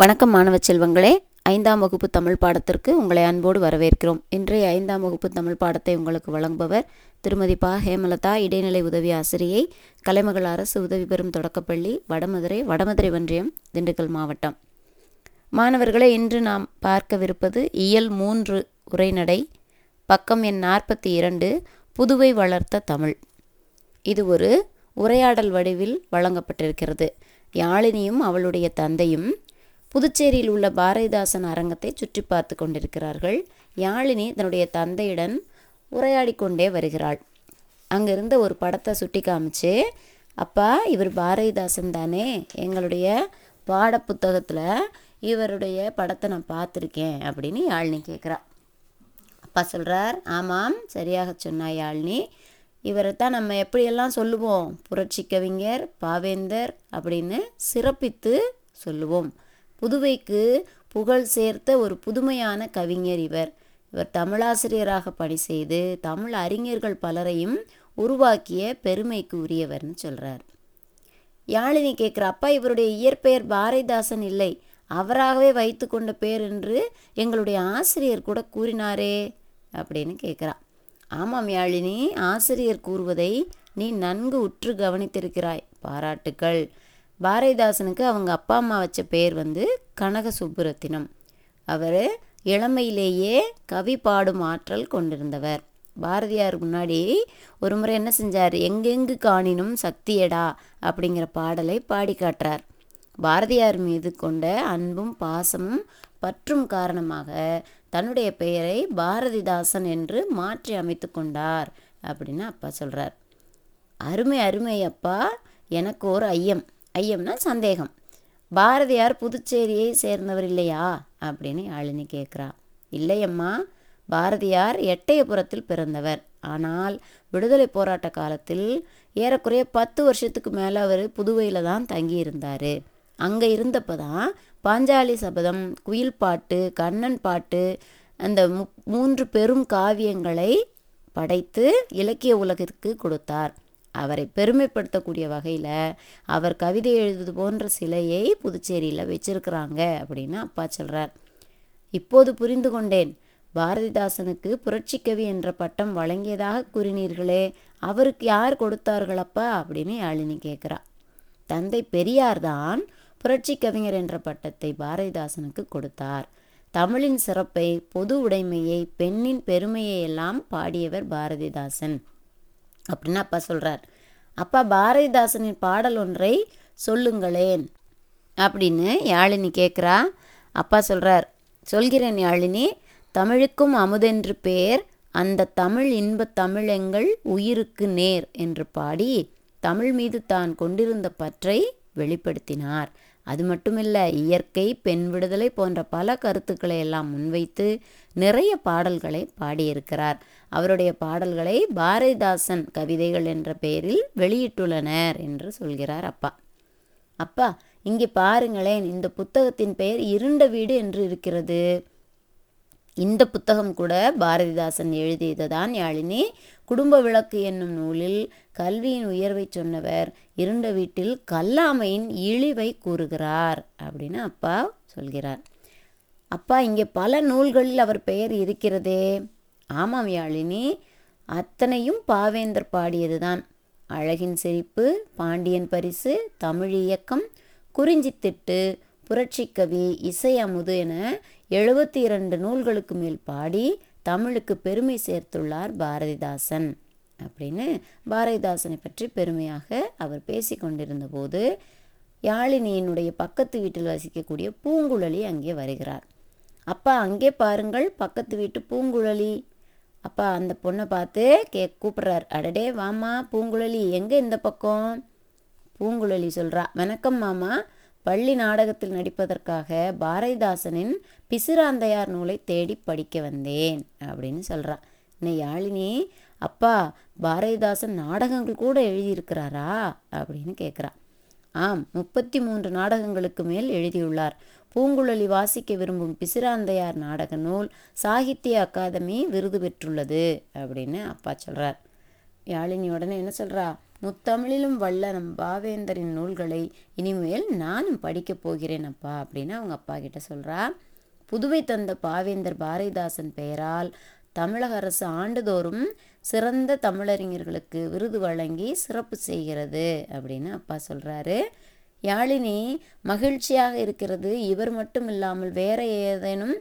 வணக்கம் மாணவ செல்வங்களே. ஐந்தாம் வகுப்பு தமிழ் பாடத்திற்கு உங்களை அன்போடு வரவேற்கிறோம். இன்றைய ஐந்தாம் வகுப்பு தமிழ் பாடத்தை உங்களுக்கு வழங்குபவர் திருமதி பா. ஹேமலதா இடைநிலை உதவி ஆசிரியை கலைமகள் அரசு உதவி பெறும் தொடக்கப்பள்ளி வடமதுரை வடமதுரை ஒன்றியம் திண்டுக்கல் மாவட்டம். மாணவர்களே இன்று நாம் பார்க்கவிருப்பது இயல் மூன்று உரைநடை பக்கம் எண் நாற்பத்தி இரண்டு புதுவை வளர்த்த தமிழ். இது ஒரு உரையாடல் வடிவில் வழங்கப்பட்டிருக்கிறது. யாழினியும் அவளுடைய தந்தையும் புதுச்சேரியில் உள்ள பாரதிதாசன் அரங்கத்தை சுற்றி பார்த்து கொண்டிருக்கிறார்கள். யாழினி தன்னுடைய தந்தையுடன் உரையாடி கொண்டே வருகிறாள். அங்கிருந்த ஒரு படத்தை சுட்டி காமிச்சு அப்பா இவர் பாரதிதாசன் தானே? எங்களுடைய பாடப்புத்தகத்தில் இவருடைய படத்தை நான் பார்த்துருக்கேன் அப்படின்னு யாழினி கேட்குறா அப்பா சொல்கிறார் ஆமாம் சரியாக சொன்னா யாழினி. இவரை தான் நம்ம எப்படியெல்லாம் சொல்லுவோம்? புரட்சி கவிஞர் பாவேந்தர் அப்படின்னு சிறப்பித்து சொல்லுவோம். புதுவைக்கு புகழ் சேர்த்த ஒரு புதுமையான கவிஞர் இவர். இவர் தமிழாசிரியராக பணி செய்து தமிழ் அறிஞர்கள் பலரையும் உருவாக்கிய பெருமைக்கு உரியவர்னு சொல்கிறார் யாழினி கேட்குற அப்பா இவருடைய இயற்பெயர் பாரதிதாசன் இல்லை. அவராகவே வைத்து கொண்ட பேர் என்று எங்களுடைய ஆசிரியர் கூட கூறினாரே அப்படின்னு கேட்குறா ஆமாம் யாழினி ஆசிரியர் கூறுவதை நீ நன்கு உற்று கவனித்திருக்கிறாய். பாராட்டுக்கள். பாரதிதாசனுக்கு அவங்க அப்பா அம்மா வச்ச பேர் வந்து கனக சுப்புரத்தினம் அவர் இளமையிலேயே கவி பாடும் ஆற்றல் கொண்டிருந்தவர். பாரதியார் முன்னாடி ஒரு முறை என்ன செஞ்சார்? எங்கெங்கு காணினும் சக்தியடா அப்படிங்கிற பாடலை பாடி காட்டுறார். பாரதியார் மீது கொண்ட அன்பும் பாசமும் பற்றும் காரணமாக தன்னுடைய பெயரை பாரதிதாசன் என்று மாற்றி அமைத்து கொண்டார் அப்படின்னு அப்பா சொல்கிறார் அருமை அருமை அப்பா எனக்கு ஒரு ஐயம். ஐயம்னா சந்தேகம். பாரதியார் புதுச்சேரியை சேர்ந்தவர் இல்லையா? அப்படின்னு யாழினி கேட்குறா. இல்லையம்மா பாரதியார் எட்டயபுரத்தில் பிறந்தவர். ஆனால் விடுதலை போராட்ட காலத்தில் ஏறக்குறைய பத்து வருஷத்துக்கு மேலே அவர் புதுவையில் தான் தங்கியிருந்தார். அங்கே இருந்தப்போ தான் பாஞ்சாலி சபதம் குயில் பாட்டு கண்ணன் பாட்டு அந்த மு மூன்று பெரும் காவியங்களை படைத்து இலக்கிய உலகிற்கு கொடுத்தார். அவரை பெருமைப்படுத்தக்கூடிய வகையில் அவர் கவிதை எழுதுவது போன்ற சிலையை புதுச்சேரியில் வச்சிருக்கிறாங்க அப்படின்னு அப்பா சொல்கிறார் இப்போது புரிந்து கொண்டேன். பாரதிதாசனுக்கு புரட்சிக்கவி என்ற பட்டம் வழங்கியதாக கூறினீர்களே அவருக்கு யார் கொடுத்தார்களப்பா அப்படின்னு யாழினி கேட்குறா. தந்தை பெரியார் தான் புரட்சி கவிஞர் என்ற பட்டத்தை பாரதிதாசனுக்கு கொடுத்தார். தமிழின் சிறப்பை பொது உடைமையை பெண்ணின் பெருமையை எல்லாம் பாடியவர் பாரதிதாசன். அப்படின்னு அப்பா சொல்கிறார் அப்பா பாரதிதாசனின் பாடல் ஒன்றை சொல்லுங்களேன். அப்படின்னு யாழினி கேட்குறா அப்பா சொல்கிறார் சொல்கிறேன் யாழினி தமிழுக்கும் அமுதென்று பேர் அந்த தமிழ் இன்பத் தமிழெங்கள் உயிருக்கு நேர் என்று பாடி தமிழ் மீது தான் கொண்டிருந்த பற்றை வெளிப்படுத்தினார். அது மட்டுமில்ல இயற்கை பெண் விடுதலை போன்ற பல கருத்துக்களை எல்லாம் முன்வைத்து நிறைய பாடல்களை பாடியிருக்கிறார். அவருடைய பாடல்களை பாரதிதாசன் கவிதைகள் என்ற பெயரில் வெளியிட்டுள்ளனர் என்று சொல்கிறார் அப்பா. அப்பா இங்கே பாருங்களேன் இந்த புத்தகத்தின் பெயர் இருண்ட வீடு என்று இருக்கிறது. இந்த புத்தகம் கூட பாரதிதாசன் எழுதியதுதான் யாழினி. குடும்ப விளக்கு என்னும் நூலில் கல்வியின் உயர்வை சொன்னவர் இருண்ட வீட்டில் கல்லாமையின் இழிவை கூறுகிறார் அப்படின்னு அப்பா சொல்கிறார். அப்பா இங்கே பல நூல்களில் அவர் பெயர் இருக்கிறதே. ஆமாம் யாழினி அத்தனையும் பாவேந்தர் பாடியதுதான். அழகின் சிரிப்பு பாண்டியன் பரிசு தமிழ் இயக்கம் குறிஞ்சித்திட்டு புரட்சிக்கவி இசை அமுது என எழுபத்தி இரண்டு நூல்களுக்கு மேல் பாடி தமிழுக்கு பெருமை சேர்த்துள்ளார் பாரதிதாசன். அப்படின்னு பாரதிதாசனை பற்றி பெருமையாக அவர் பேசி கொண்டிருந்த போது யாழினியினுடைய பக்கத்து வீட்டில் வசிக்கக்கூடிய பூங்குழலி அங்கே வருகிறார். அப்பா அங்கே பாருங்கள் பக்கத்து வீட்டு பூங்குழலி. அப்பா அந்த பொண்ணை பார்த்து கே கூப்பிட்றார். அடடே வாமா பூங்குழலி எங்கே இந்த பக்கம்? பூங்குழலி சொல்கிறா வணக்கம் மாமா. பள்ளி நாடகத்தில் நடிப்பதற்காக பாரதிதாசனின் பிசுராந்தையார் நூலை தேடி படிக்க வந்தேன் அப்படின்னு சொல்கிறா என்ன யாழினி அப்பா பாரதிதாசன் நாடகங்கள் கூட எழுதியிருக்கிறாரா? அப்படின்னு கேட்குறான் ஆம் முப்பத்தி மூன்று நாடகங்களுக்கு மேல் எழுதியுள்ளார். பூங்குழலி வாசிக்க விரும்பும் பிசிராந்தையார் நாடக நூல் சாகித்ய அகாதமி விருது பெற்றுள்ளது அப்படின்னு அப்பா சொல்கிறார் யாழினி உடனே என்ன சொல்கிறா முத்தமிழிலும் வல்ல நம் பாவேந்தரின் நூல்களை இனிமேல் நானும் படிக்கப் போகிறேன் அப்பா அப்படின்னு அவங்க அப்பா கிட்ட சொல்கிறா புதுவை தந்த பாவேந்தர் பாரதிதாசன் பெயரால் தமிழக அரசு ஆண்டுதோறும் சிறந்த தமிழறிஞர்களுக்கு விருது வழங்கி சிறப்பு செய்கிறது அப்படின்னு அப்பா சொல்கிறாரு யாழினி மகிழ்ச்சியாக இருக்கிறது இவர் மட்டும் இல்லாமல் வேற ஏதேனும்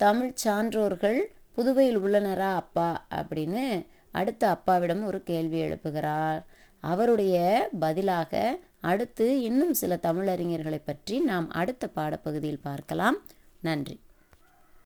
தமிழ் சான்றோர்கள் புதுவையில் உள்ளனரா அப்பா அப்படின்னு அடுத்த அப்பாவிடம் ஒரு கேள்வி எழுப்புகிறார். அவருடைய பதிலாக அடுத்து இன்னும் சில தமிழறிஞர்களை பற்றி நாம் அடுத்த பாடப்பகுதியில் பார்க்கலாம். நன்றி.